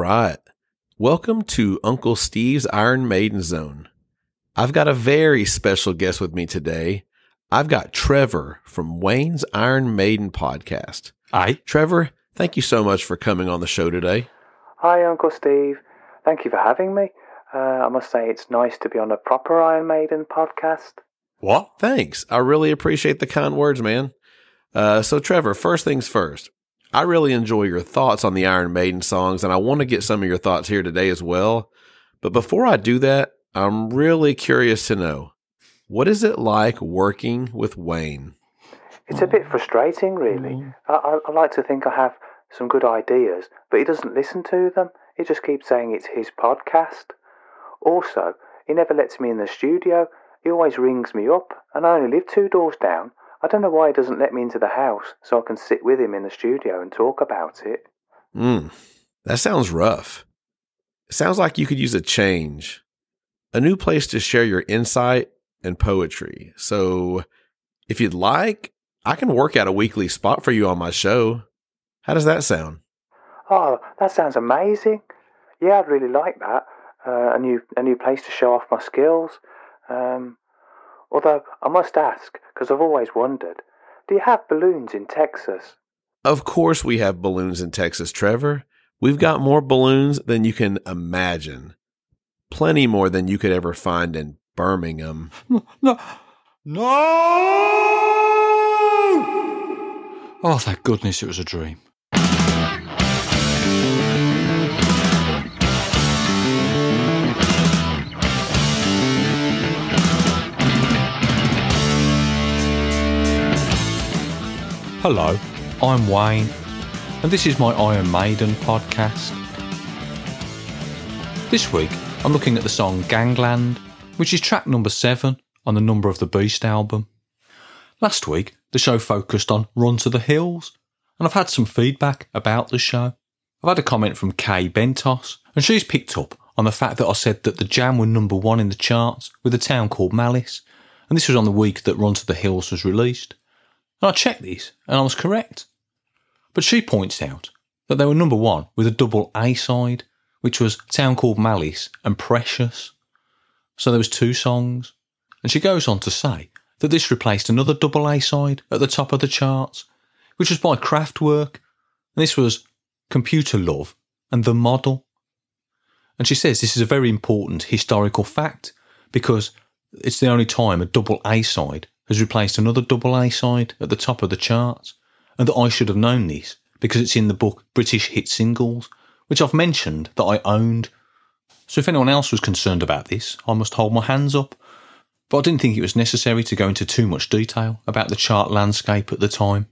right. Welcome to Uncle Steve's Iron Maiden Zone. I've got a very special guest with me today. I've got Trevor from Wayne's Iron Maiden podcast. Hi. Trevor, thank you so much for coming on the show today. Hi, Uncle Steve. Thank you for having me. Uh, I must say it's nice to be on a proper Iron Maiden podcast. What? Thanks. I really appreciate the kind words, man. Uh, so, Trevor, first things first. I really enjoy your thoughts on the Iron Maiden songs, and I want to get some of your thoughts here today as well. But before I do that, I'm really curious to know what is it like working with Wayne? It's a bit frustrating, really. Mm. I, I, I like to think I have some good ideas, but he doesn't listen to them. He just keeps saying it's his podcast. Also, he never lets me in the studio. He always rings me up, and I only live two doors down. I don't know why he doesn't let me into the house so I can sit with him in the studio and talk about it. Hmm, that sounds rough. It sounds like you could use a change, a new place to share your insight and poetry. So, if you'd like, I can work out a weekly spot for you on my show. How does that sound? Oh, that sounds amazing. Yeah, I'd really like that. Uh, a new a new place to show off my skills. Um, although I must ask, because I've always wondered, do you have balloons in Texas? Of course, we have balloons in Texas, Trevor. We've got more balloons than you can imagine. Plenty more than you could ever find in Birmingham. No. No! Oh, thank goodness it was a dream. Hello, I'm Wayne, and this is my Iron Maiden podcast. This week, I'm looking at the song Gangland, which is track number seven on the Number of the Beast album. Last week, the show focused on Run to the Hills, and I've had some feedback about the show. I've had a comment from Kay Bentos, and she's picked up on the fact that I said that the Jam were number one in the charts with a town called Malice, and this was on the week that Run to the Hills was released. And I checked these, and I was correct. But she points out that they were number one with a double A side, which was Town Called Malice and Precious. So there was two songs. And she goes on to say that this replaced another double A side at the top of the charts, which was by Kraftwerk. And this was Computer Love and The Model. And she says this is a very important historical fact because it's the only time a double A side has replaced another double A side at the top of the charts, and that I should have known this because it's in the book British Hit Singles, which I've mentioned that I owned. So if anyone else was concerned about this, I must hold my hands up. But I didn't think it was necessary to go into too much detail about the chart landscape at the time.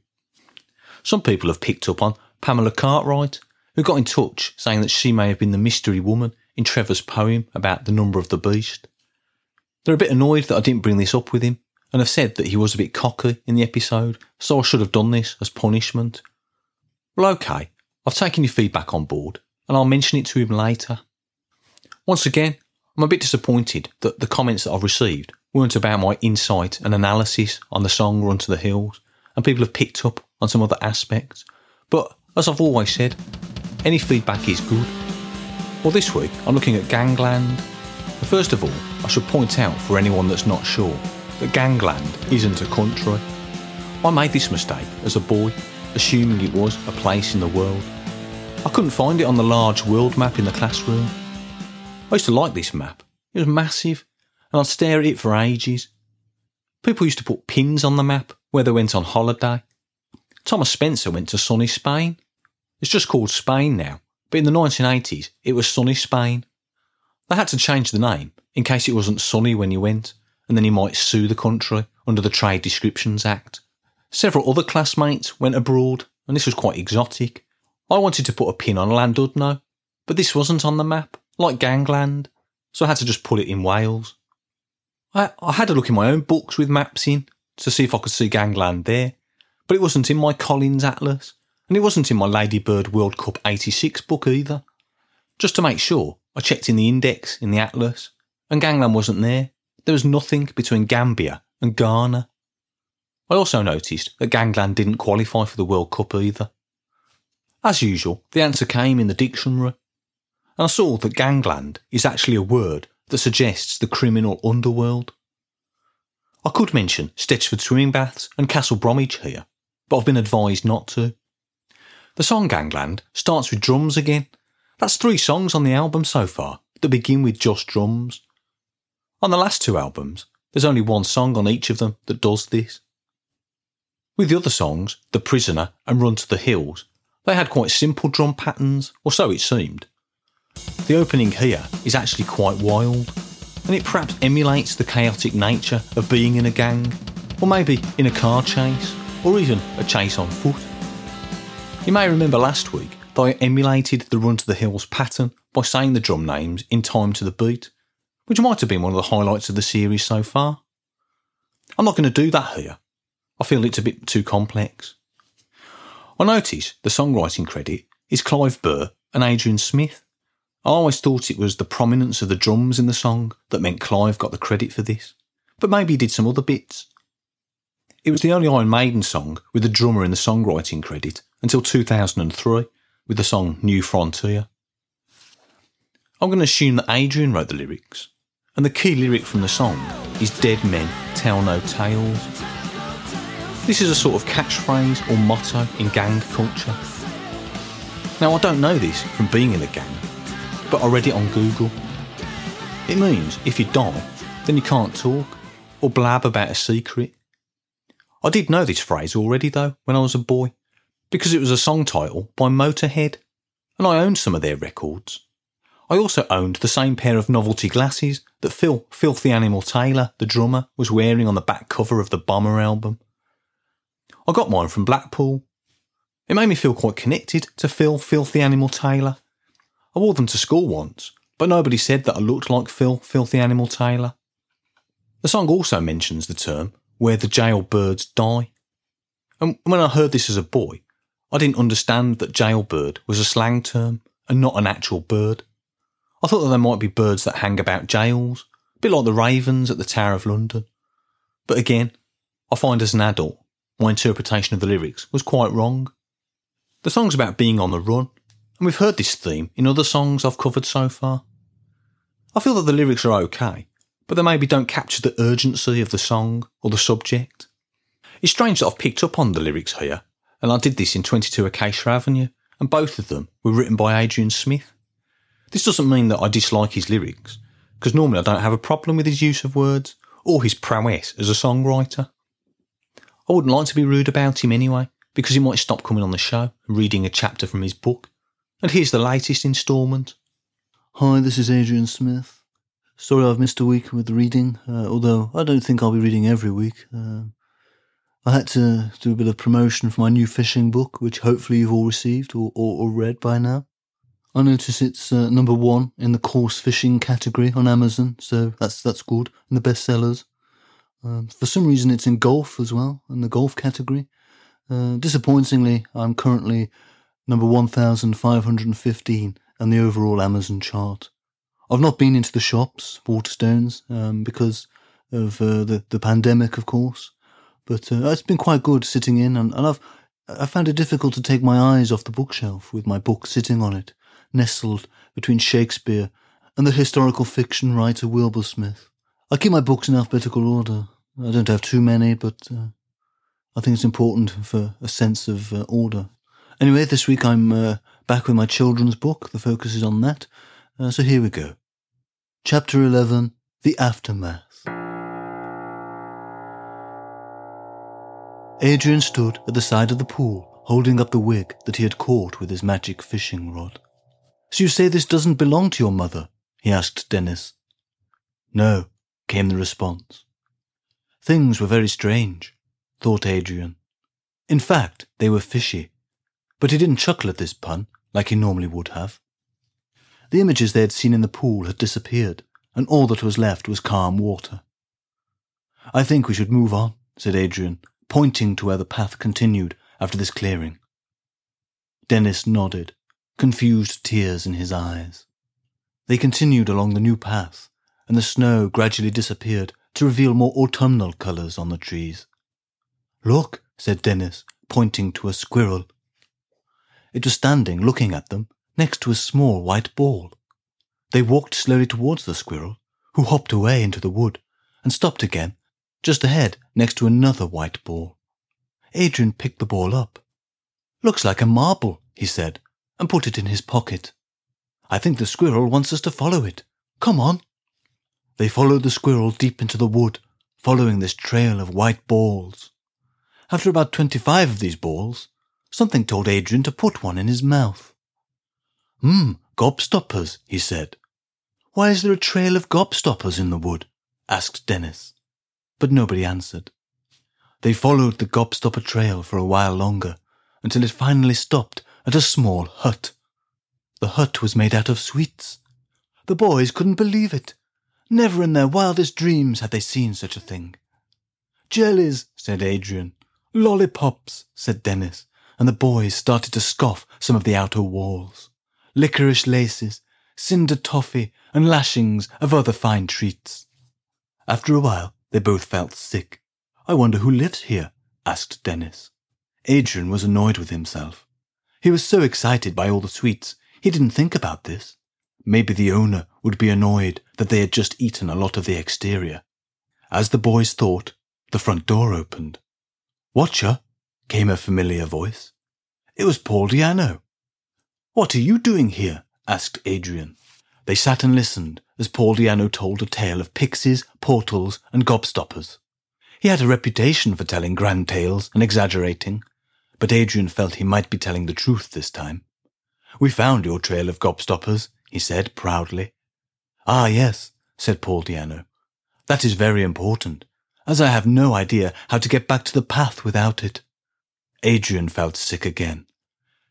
Some people have picked up on Pamela Cartwright, who got in touch saying that she may have been the mystery woman in Trevor's poem about the number of the beast. They're a bit annoyed that I didn't bring this up with him, and have said that he was a bit cocky in the episode, so I should have done this as punishment. Well, okay, I've taken your feedback on board, and I'll mention it to him later. Once again, I'm a bit disappointed that the comments that I've received weren't about my insight and analysis on the song Run to the Hills, and people have picked up on some other aspects. But as I've always said, any feedback is good. Well, this week I'm looking at Gangland. First of all, I should point out for anyone that's not sure that Gangland isn't a country. I made this mistake as a boy, assuming it was a place in the world. I couldn't find it on the large world map in the classroom. I used to like this map. It was massive, and I'd stare at it for ages. People used to put pins on the map where they went on holiday. Thomas Spencer went to sunny Spain. It's just called Spain now, but in the 1980s it was sunny Spain. They had to change the name in case it wasn't sunny when you went, and then he might sue the country under the Trade Descriptions Act. Several other classmates went abroad, and this was quite exotic. I wanted to put a pin on Llandudno, but this wasn't on the map, like Gangland, so I had to just put it in Wales. I, I had a look in my own books with maps in to see if I could see Gangland there, but it wasn't in my Collins Atlas, and it wasn't in my Ladybird World Cup 86 book either. Just to make sure, I checked in the index in the Atlas, and Gangland wasn't there. There was nothing between Gambia and Ghana. I also noticed that Gangland didn't qualify for the World Cup either. As usual, the answer came in the dictionary. and I saw that gangland is actually a word that suggests the criminal underworld. I could mention Stechford Swimming Baths and Castle Bromwich here, but I've been advised not to. The song Gangland starts with drums again. That's three songs on the album so far that begin with just drums. On the last two albums, there's only one song on each of them that does this. With the other songs, The Prisoner and Run to the Hills, they had quite simple drum patterns, or so it seemed. The opening here is actually quite wild, and it perhaps emulates the chaotic nature of being in a gang, or maybe in a car chase, or even a chase on foot. You may remember last week that I emulated the Run to the Hills pattern by saying the drum names in time to the beat, which might have been one of the highlights of the series so far. I'm not going to do that here. I feel it's a bit too complex. I notice the songwriting credit is Clive Burr and Adrian Smith. I always thought it was the prominence of the drums in the song that meant Clive got the credit for this, but maybe he did some other bits. It was the only Iron Maiden song with a drummer in the songwriting credit until 2003 with the song New Frontier. I'm going to assume that Adrian wrote the lyrics, and the key lyric from the song is Dead Men Tell No Tales. This is a sort of catchphrase or motto in gang culture. Now, I don't know this from being in a gang, but I read it on Google. It means if you die, then you can't talk or blab about a secret. I did know this phrase already though when I was a boy, because it was a song title by Motorhead, and I owned some of their records. I also owned the same pair of novelty glasses that Phil Filthy Animal Taylor, the drummer, was wearing on the back cover of the Bomber album. I got mine from Blackpool. It made me feel quite connected to Phil Filthy Animal Taylor. I wore them to school once, but nobody said that I looked like Phil Filthy Animal Taylor. The song also mentions the term where the jailbirds die. And when I heard this as a boy, I didn't understand that jailbird was a slang term and not an actual bird. I thought that there might be birds that hang about jails, a bit like the ravens at the Tower of London. But again, I find as an adult my interpretation of the lyrics was quite wrong. The song's about being on the run, and we've heard this theme in other songs I've covered so far. I feel that the lyrics are okay, but they maybe don't capture the urgency of the song or the subject. It's strange that I've picked up on the lyrics here, and I did this in 22 Acacia Avenue, and both of them were written by Adrian Smith. This doesn't mean that I dislike his lyrics, because normally I don't have a problem with his use of words or his prowess as a songwriter. I wouldn't like to be rude about him anyway, because he might stop coming on the show and reading a chapter from his book. And here's the latest instalment. Hi, this is Adrian Smith. Sorry I've missed a week with reading, uh, although I don't think I'll be reading every week. Uh, I had to do a bit of promotion for my new fishing book, which hopefully you've all received or, or, or read by now. I notice it's uh, number one in the course fishing category on Amazon, so that's that's good. In the bestsellers. Um, for some reason, it's in golf as well, in the golf category. Uh, disappointingly, I'm currently number 1,515 on the overall Amazon chart. I've not been into the shops, Waterstones, um, because of uh, the the pandemic, of course. But uh, it's been quite good sitting in, and, and I've I found it difficult to take my eyes off the bookshelf with my book sitting on it, nestled between Shakespeare and the historical fiction writer Wilbur Smith. I keep my books in alphabetical order. I don't have too many, but uh, I think it's important for a sense of uh, order. Anyway, this week I'm uh, back with my children's book. The focus is on that. Uh, so here we go. Chapter 11 The Aftermath. Adrian stood at the side of the pool, holding up the wig that he had caught with his magic fishing rod. So you say this doesn't belong to your mother? he asked Dennis. No, came the response. Things were very strange, thought Adrian. In fact, they were fishy, but he didn't chuckle at this pun like he normally would have. The images they had seen in the pool had disappeared, and all that was left was calm water. I think we should move on, said Adrian, pointing to where the path continued after this clearing. Dennis nodded, confused tears in his eyes. They continued along the new path, and the snow gradually disappeared to reveal more autumnal colours on the trees. Look, said Dennis, pointing to a squirrel. It was standing looking at them next to a small white ball. They walked slowly towards the squirrel, who hopped away into the wood and stopped again, just ahead next to another white ball. Adrian picked the ball up. Looks like a marble, he said, and put it in his pocket. I think the squirrel wants us to follow it. Come on. They followed the squirrel deep into the wood, following this trail of white balls. After about twenty-five of these balls, something told Adrian to put one in his mouth. Hmm, gobstoppers, he said. Why is there a trail of gobstoppers in the wood? asked Dennis. But nobody answered. They followed the gobstopper trail for a while longer, until it finally stopped at a small hut. The hut was made out of sweets. The boys couldn't believe it. Never in their wildest dreams had they seen such a thing. Jellies, said Adrian. Lollipops, said Dennis, and the boys started to scoff some of the outer walls. Licorice laces, cinder toffee, and lashings of other fine treats. After a while, they both felt sick. I wonder who lives here? asked Dennis. Adrian was annoyed with himself. He was so excited by all the sweets, he didn't think about this. Maybe the owner would be annoyed that they had just eaten a lot of the exterior. As the boys thought, the front door opened. Watcher, came a familiar voice. It was Paul Di'Anno. What are you doing here? asked Adrian. They sat and listened as Paul Di'Anno told a tale of pixies, portals, and gobstoppers. He had a reputation for telling grand tales and exaggerating, but Adrian felt he might be telling the truth this time. We found your trail of gobstoppers, he said proudly. Ah, yes, said Paul Di'Anno. That is very important, as I have no idea how to get back to the path without it. Adrian felt sick again.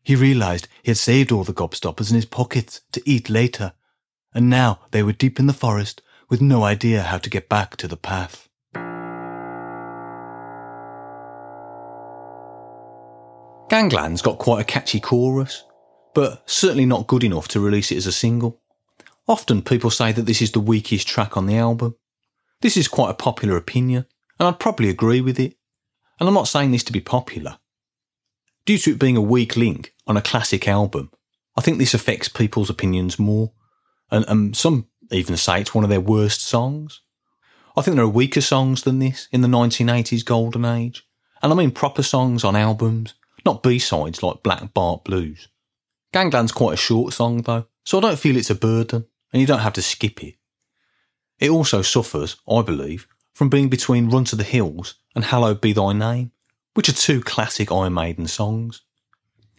He realized he had saved all the gobstoppers in his pockets to eat later, and now they were deep in the forest with no idea how to get back to the path. Gangland's got quite a catchy chorus, but certainly not good enough to release it as a single. Often people say that this is the weakest track on the album. This is quite a popular opinion, and I'd probably agree with it. And I'm not saying this to be popular. Due to it being a weak link on a classic album, I think this affects people's opinions more, and, and some even say it's one of their worst songs. I think there are weaker songs than this in the 1980s golden age, and I mean proper songs on albums, not B-sides like Black Bart Blues. Gangland's quite a short song though, so I don't feel it's a burden, and you don't have to skip it. It also suffers, I believe, from being between Run to the Hills and Hallowed Be Thy Name, which are two classic Iron Maiden songs.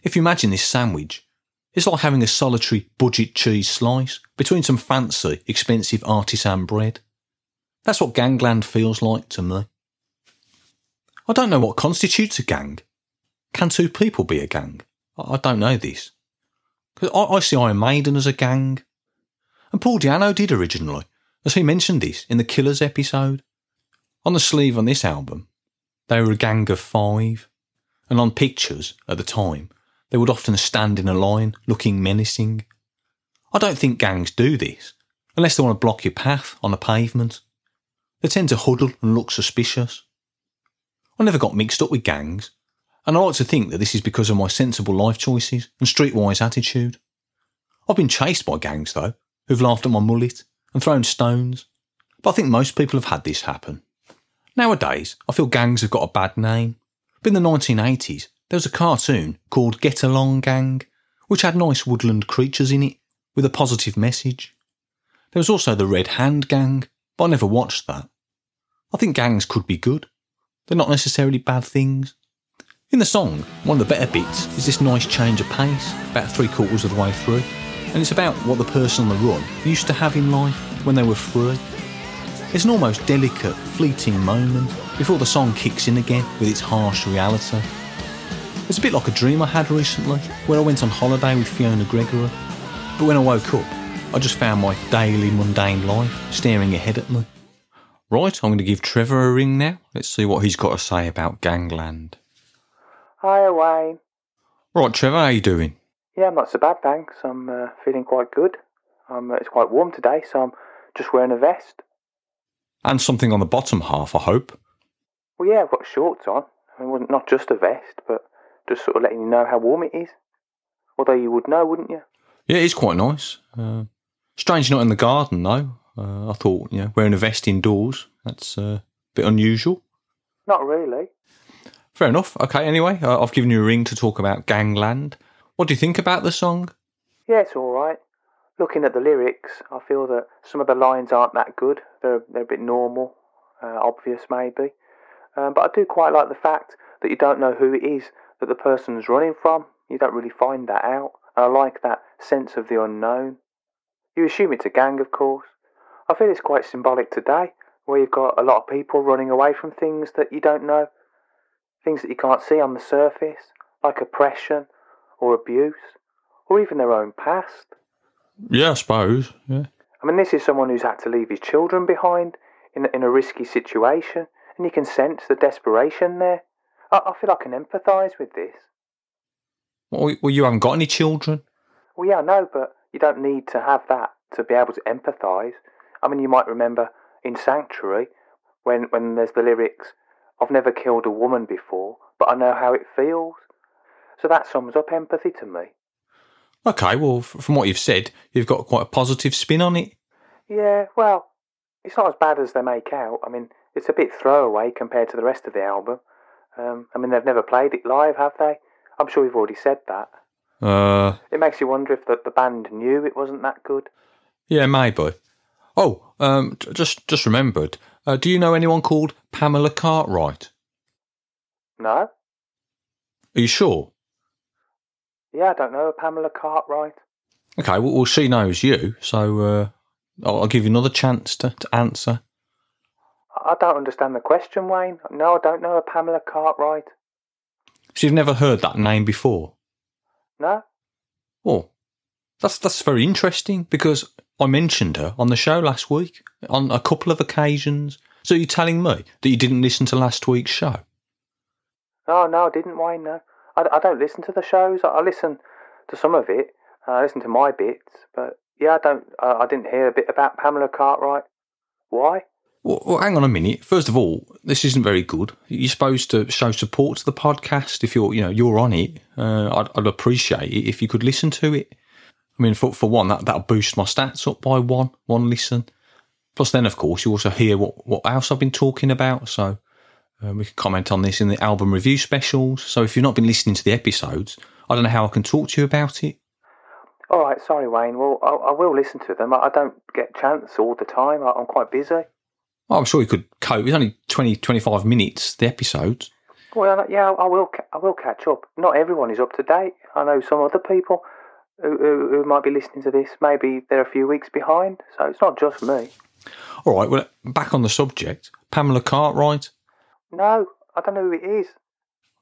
If you imagine this sandwich, it's like having a solitary budget cheese slice between some fancy, expensive artisan bread. That's what Gangland feels like to me. I don't know what constitutes a gang. Can two people be a gang? I don't know this. I, I see Iron Maiden as a gang. And Paul Di'Anno did originally, as he mentioned this in the Killers episode. On the sleeve on this album, they were a gang of five, and on pictures at the time, they would often stand in a line, looking menacing. I don't think gangs do this, unless they want to block your path on a pavement. They tend to huddle and look suspicious. I never got mixed up with gangs, and I like to think that this is because of my sensible life choices and streetwise attitude. I've been chased by gangs, though, who've laughed at my mullet and thrown stones, but I think most people have had this happen. Nowadays, I feel gangs have got a bad name. But in the 1980s, there was a cartoon called Get Along Gang, which had nice woodland creatures in it with a positive message. There was also the Red Hand Gang, but I never watched that. I think gangs could be good. They're not necessarily bad things. In the song, one of the better bits is this nice change of pace, about three quarters of the way through, and it's about what the person on the run used to have in life when they were free. It's an almost delicate, fleeting moment before the song kicks in again with its harsh reality. It's a bit like a dream I had recently, where I went on holiday with Fiona Gregory, but when I woke up, I just found my daily mundane life staring ahead at me. Right, I'm going to give Trevor a ring now. Let's see what he's got to say about Gangland. Hiya, Wayne. Right, Trevor, how are you doing? Yeah, I'm not so bad, thanks. I'm uh, feeling quite good. Um, it's quite warm today, so I'm just wearing a vest. And something on the bottom half, I hope. Well, yeah, I've got shorts on. I mean, not just a vest, but just sort of letting you know how warm it is. Although you would know, wouldn't you? Yeah, it's quite nice. Uh, Strange not in the garden, though. Uh, I thought, you know, wearing a vest indoors, that's uh, a bit unusual. Not really. Fair enough. Okay, anyway, uh, I've given you a ring to talk about Gangland. What do you think about the song? Yeah, it's all right. Looking at the lyrics, I feel that some of the lines aren't that good. They're they're a bit normal, uh, obvious maybe. Um, but I do quite like the fact that you don't know who it is that the person's running from. You don't really find that out. And I like that sense of the unknown. You assume it's a gang, of course. I feel it's quite symbolic today, where you've got a lot of people running away from things that you don't know, things that you can't see on the surface, like oppression or abuse, or even their own past. Yeah, I suppose. Yeah. I mean, this is someone who's had to leave his children behind in, in a risky situation, and you can sense the desperation there. I, I feel I can empathise with this. Well, well, you haven't got any children. Well, yeah, I know, but you don't need to have that to be able to empathise. I mean, you might remember in Sanctuary when, when there's the lyrics, I've never killed a woman before, but I know how it feels. So that sums up empathy to me. Okay, well, from what you've said, you've got quite a positive spin on it. Yeah, well, it's not as bad as they make out. I mean, it's a bit throwaway compared to the rest of the album. Um, I mean, they've never played it live, have they? I'm sure you've already said that. Uh, It makes you wonder if the, the band knew it wasn't that good. yeah, maybe. Oh, um, just just remembered. Uh, do you know anyone called Pamela Cartwright? No? Are you sure? Yeah, I don't know. A Pamela Cartwright. Okay, well, well she knows you, so uh, I'll, I'll give you another chance to, to answer. I I don't understand the question, Wayne. No, I don't know a Pamela Cartwright. So you've never heard that name before? No? Oh, that's that's very interesting because I mentioned her on the show last week on a couple of occasions. So you're telling me that you didn't listen to last week's show? Oh, no, I didn't, Wayne, no. I, I don't listen to the shows. I, I listen to some of it. I listen to my bits. But yeah, I don't. I, I didn't hear a bit about Pamela Cartwright. Why? Well, well, hang on a minute. First of all, this isn't very good. You're supposed to show support to the podcast if you're, you know, you're on it. Uh, I'd, I'd appreciate it if you could listen to it. I mean, for for one, that that'll boost my stats up by one one listen. Plus, then of course you also hear what what else I've been talking about. So uh, we can comment on this in the album review specials. So if you've not been listening to the episodes, I don't know how I can talk to you about it. All right, sorry, Wayne. Well, I, I will listen to them. I, I don't get chance all the time. I, I'm quite busy. Well, I'm sure you could cope. It's only 20, 25 minutes the episodes. Well, yeah, I will. I will catch up. Not everyone is up to date. I know some other people who, who, who might be listening to this. Maybe they're a few weeks behind. So it's not just me. All right. Well, back on the subject. Pamela Cartwright. No, I don't know who it is.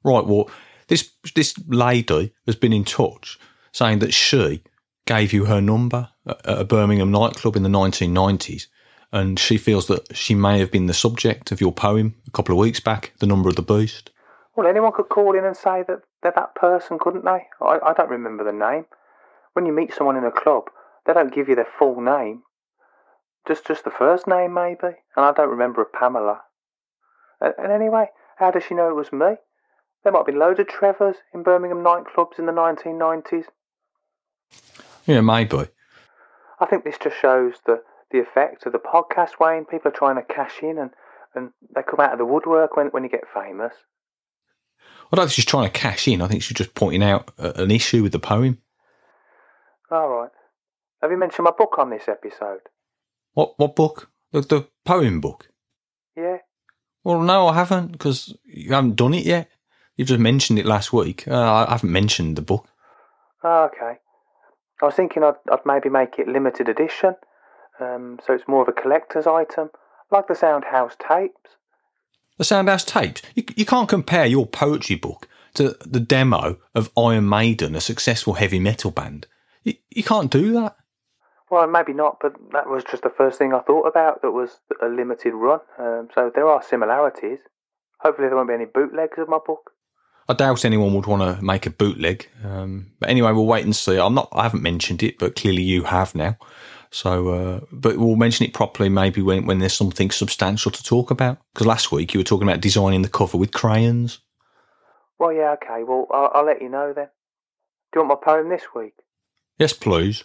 Right. Well, this this lady has been in touch saying that she gave you her number at at a Birmingham nightclub in the 1990s, and she feels that she may have been the subject of your poem a couple of weeks back, "The Number of the Beast." Well, anyone could call in and say that they're that person, couldn't they? I, I don't remember the name. When you meet someone in a club, they don't give you their full name. Just just the first name, maybe. And I don't remember a Pamela. And, and anyway, how does she know it was me? There might have been loads of Trevors in Birmingham nightclubs in the 1990s. Yeah, maybe. I think this just shows the, the effect of the podcast, Wayne. People are trying to cash in and, and they come out of the woodwork when, when you get famous. I don't think she's trying to cash in. I think she's just pointing out an issue with the poem. All right. Have you mentioned my book on this episode? What what book? The, the poem book. Yeah. Well, no, I haven't because you haven't done it yet. You just mentioned it last week. Uh, I haven't mentioned the book. Oh, okay. I was thinking I'd, I'd maybe make it limited edition, um, so it's more of a collector's item, like the Soundhouse tapes. The Soundhouse tapes. You, you can't compare your poetry book to the demo of Iron Maiden, a successful heavy metal band. You, you can't do that. Well, maybe not, but that was just the first thing I thought about that was a limited run. Um, so there are similarities. Hopefully, there won't be any bootlegs of my book. I doubt anyone would want to make a bootleg. Um, but anyway, we'll wait and see. I'm not. I haven't mentioned it, but clearly you have now. So, uh, but we'll mention it properly maybe when when there's something substantial to talk about. Because last week you were talking about designing the cover with crayons. Well, yeah, okay. Well, I'll, I'll let you know then. Do you want my poem this week? Yes, please.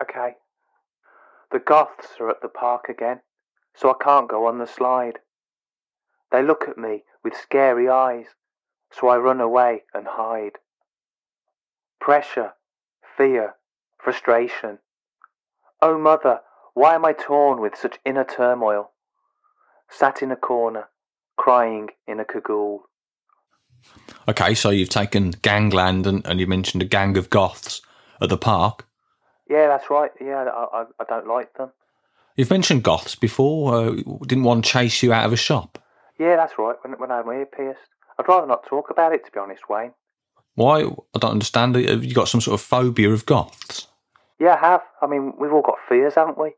Okay. The Goths are at the park again, so I can't go on the slide. They look at me with scary eyes, so I run away and hide. Pressure, fear, frustration. Oh, mother, why am I torn with such inner turmoil? Sat in a corner, crying in a cagoule. Okay, so you've taken Gangland and, and you mentioned a gang of goths at the park. Yeah, that's right. Yeah, I, I, I don't like them. You've mentioned goths before. Uh, didn't one chase you out of a shop? Yeah, that's right. When, when I had my ear pierced. I'd rather not talk about it, to be honest, Wayne. Why? I don't understand. Have you got some sort of phobia of goths? Yeah, I have. I mean, we've all got fears, haven't we?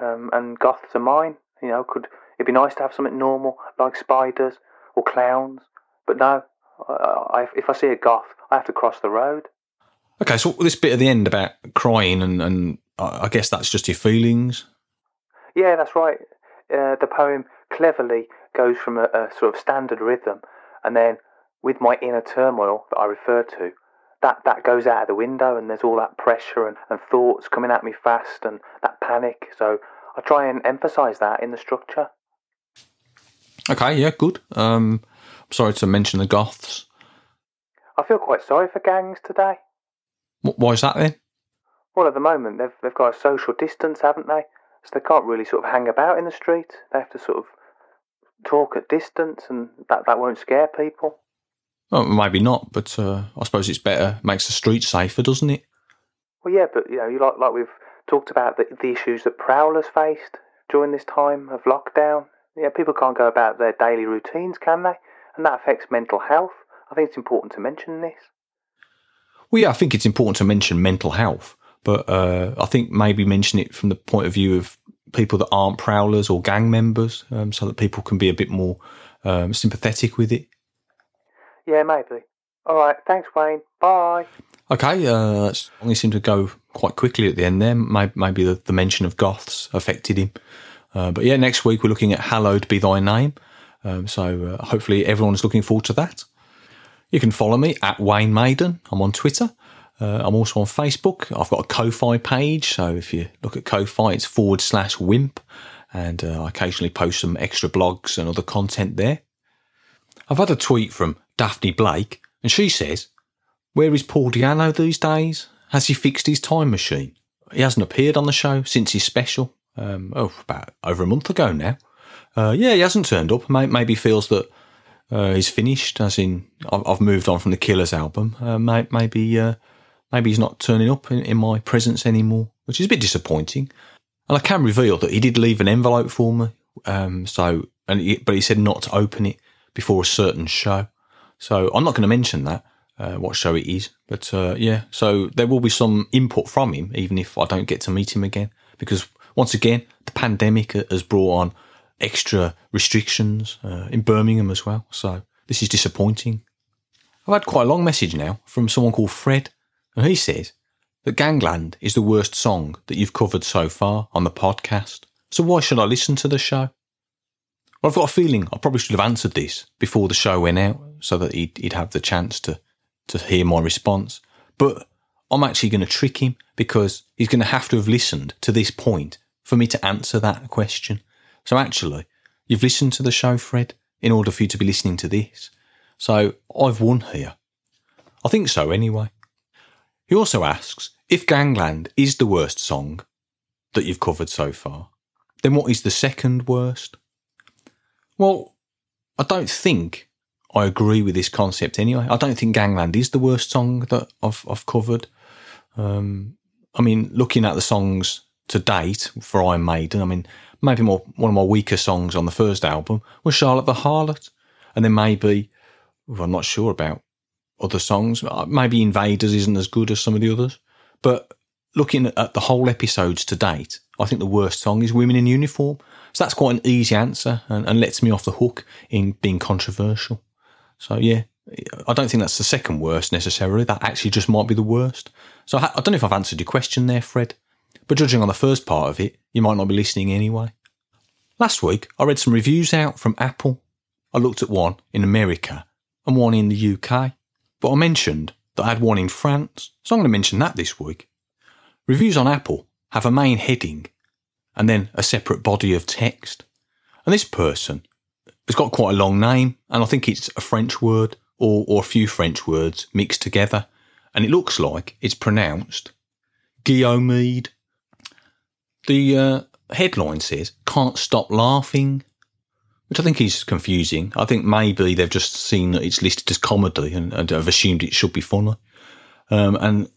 Um, and goths are mine. You know, could it'd be nice to have something normal like spiders or clowns? But no, I, I, if I see a goth, I have to cross the road. Okay, so this bit at the end about crying and, and I guess that's just your feelings. Yeah, that's right. Uh, the poem cleverly goes from a, a sort of standard rhythm, and then with my inner turmoil that I refer to, that, that goes out of the window, and there's all that pressure and, and thoughts coming at me fast, and that panic. So I try and emphasise that in the structure. Okay, yeah, good. Um, sorry to mention the Goths. I feel quite sorry for gangs today. Why is that then? Well, at the moment they've they've got a social distance, haven't they? So they can't really sort of hang about in the street. They have to sort of talk at distance, and that that won't scare people. Well, maybe not, but uh, I suppose it's better. Makes the street safer, doesn't it? Well, yeah, but you know, you like like we've talked about the, the issues that prowlers faced during this time of lockdown. Yeah, people can't go about their daily routines, can they? And that affects mental health. I think it's important to mention this. Well, yeah, I think it's important to mention mental health, but uh, I think maybe mention it from the point of view of people that aren't prowlers or gang members, um, so that people can be a bit more um, sympathetic with it. Yeah, maybe. All right, thanks, Wayne. Bye. Okay, uh, it only seemed to go quite quickly at the end there. Maybe the, the mention of goths affected him. Uh, but yeah, next week we're looking at Hallowed Be Thy Name. Um, so uh, hopefully everyone's looking forward to that. You can follow me at Wayne Maiden. I'm on Twitter. Uh, I'm also on Facebook. I've got a Ko-Fi page. So if you look at Ko-Fi, it's forward slash wimp. And uh, I occasionally post some extra blogs and other content there. I've had a tweet from Daphne Blake, and she says, Where is Paul Di'Anno these days? Has he fixed his time machine? He hasn't appeared on the show since his special. Um, oh, about over a month ago now. Uh, yeah, he hasn't turned up. Maybe feels that uh, he's finished, as in I've, moved on from the Killers album. Uh, maybe uh, maybe he's not turning up in, in, my presence anymore, which is a bit disappointing. And I can reveal that he did leave an envelope for me. Um, so, and he, but he said not to open it before a certain show. So I'm not going to mention that. Uh, what show it is, but uh, yeah, so there will be some input from him, even if I don't get to meet him again, because once again, the pandemic has brought on extra restrictions uh, in Birmingham as well. So this is disappointing. I've had quite a long message now from someone called Fred, and he says that Gangland is the worst song that you've covered so far on the podcast. So why should I listen to the show? Well, I've got a feeling I probably should have answered this before the show went out so that he'd, he'd have the chance to, to hear my response. But I'm actually going to trick him because he's going to have to have listened to this point for me to answer that question. So actually, you've listened to the show, Fred, in order for you to be listening to this. So I've won here. I think so anyway. He also asks if Gangland is the worst song that you've covered so far, then what is the second worst? Well, I don't think I agree with this concept anyway. I don't think Gangland is the worst song that I've, I've covered. Um, I mean, looking at the songs to date for Iron Maiden. I mean, maybe more one of my weaker songs on the first album was Charlotte the Harlot, and then maybe well, I'm not sure about other songs. Uh, maybe Invaders isn't as good as some of the others, but looking at the whole episodes to date, I think the worst song is Women in Uniform. So that's quite an easy answer and, and lets me off the hook in being controversial. So yeah, I don't think that's the second worst necessarily. That actually just might be the worst. So I, I don't know if I've answered your question there, Fred. But judging on the first part of it, you might not be listening anyway. Last week, I read some reviews out from Apple. I looked at one in America and one in the UK, but I mentioned that I had one in France, so I'm going to mention that this week. Reviews on Apple have a main heading and then a separate body of text. And this person has got quite a long name, and I think it's a French word or, or a few French words mixed together. And it looks like it's pronounced Guillaumede. The uh, headline says, Can't Stop Laughing, which I think is confusing. I think maybe they've just seen that it's listed as comedy and, and have assumed it should be funny. Um, and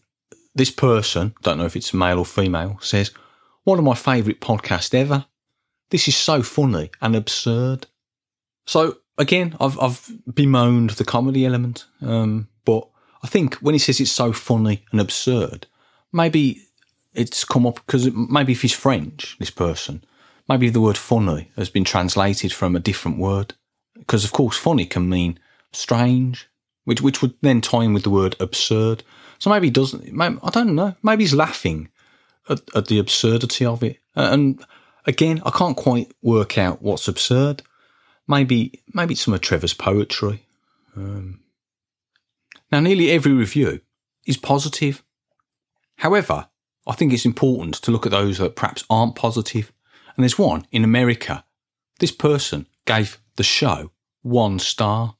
this person, don't know if it's male or female, says, One of my favourite podcasts ever. This is so funny and absurd. So again, I've I've bemoaned the comedy element, um, but I think when he says it's so funny and absurd, maybe it's come up because maybe if he's French, this person, maybe the word funny has been translated from a different word. Because of course, funny can mean strange, which which would then tie in with the word absurd. So maybe he doesn't. Maybe, I don't know. Maybe he's laughing at, at the absurdity of it. And again, I can't quite work out what's absurd maybe maybe it's some of Trevor's poetry. Um, now, nearly every review is positive. However, I think it's important to look at those that perhaps aren't positive. And there's one in America. This person gave the show one star.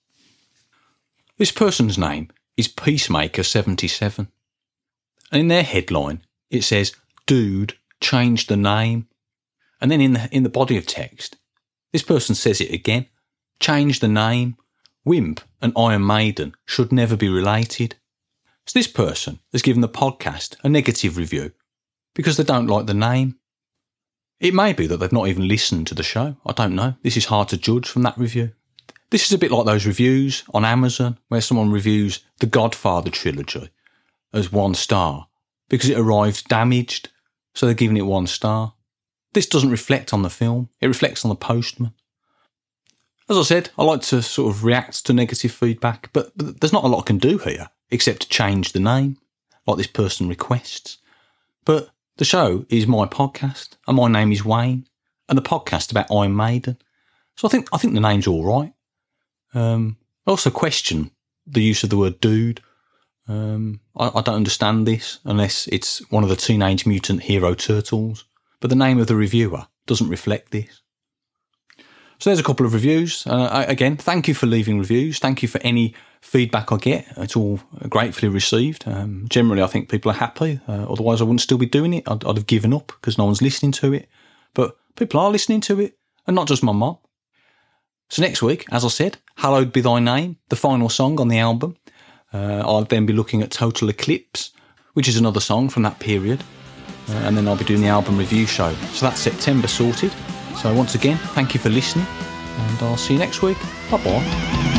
This person's name is Peacemaker77. And in their headline, it says, Dude, change the name. And then in the, in the body of text, this person says it again. Change the name. Wimp and Iron Maiden should never be related. So this person has given the podcast a negative review because they don't like the name. It may be that they've not even listened to the show. I don't know. This is hard to judge from that review. This is a bit like those reviews on Amazon where someone reviews the Godfather trilogy as one star because it arrived damaged, so they're giving it one star. This doesn't reflect on the film, it reflects on the postman. As I said, I like to sort of react to negative feedback, but, but there's not a lot I can do here except to change the name, like this person requests. But the show is my podcast, and my name is Wayne, and the podcast about Iron Maiden. So I think I think the name's all right. Um, I also question the use of the word dude. Um, I, I, don't understand this unless it's one of the Teenage Mutant Hero Turtles but the name of the reviewer doesn't reflect this. So there's a couple of reviews. Uh, again, thank you for leaving reviews. Thank you for any feedback I get. It's all gratefully received. Um, generally, I think people are happy. Uh, otherwise, I wouldn't still be doing it. I'd, I'd have given up because no one's listening to it. But people are listening to it, and not just my mom. So next week, as I said, Hallowed Be Thy Name, the final song on the album. Uh, I'll then be looking at Total Eclipse, which is another song from that period. Uh, and then I'll be doing the album review show. So that's September sorted. So once again, thank you for listening, and I'll see you next week. Bye bye.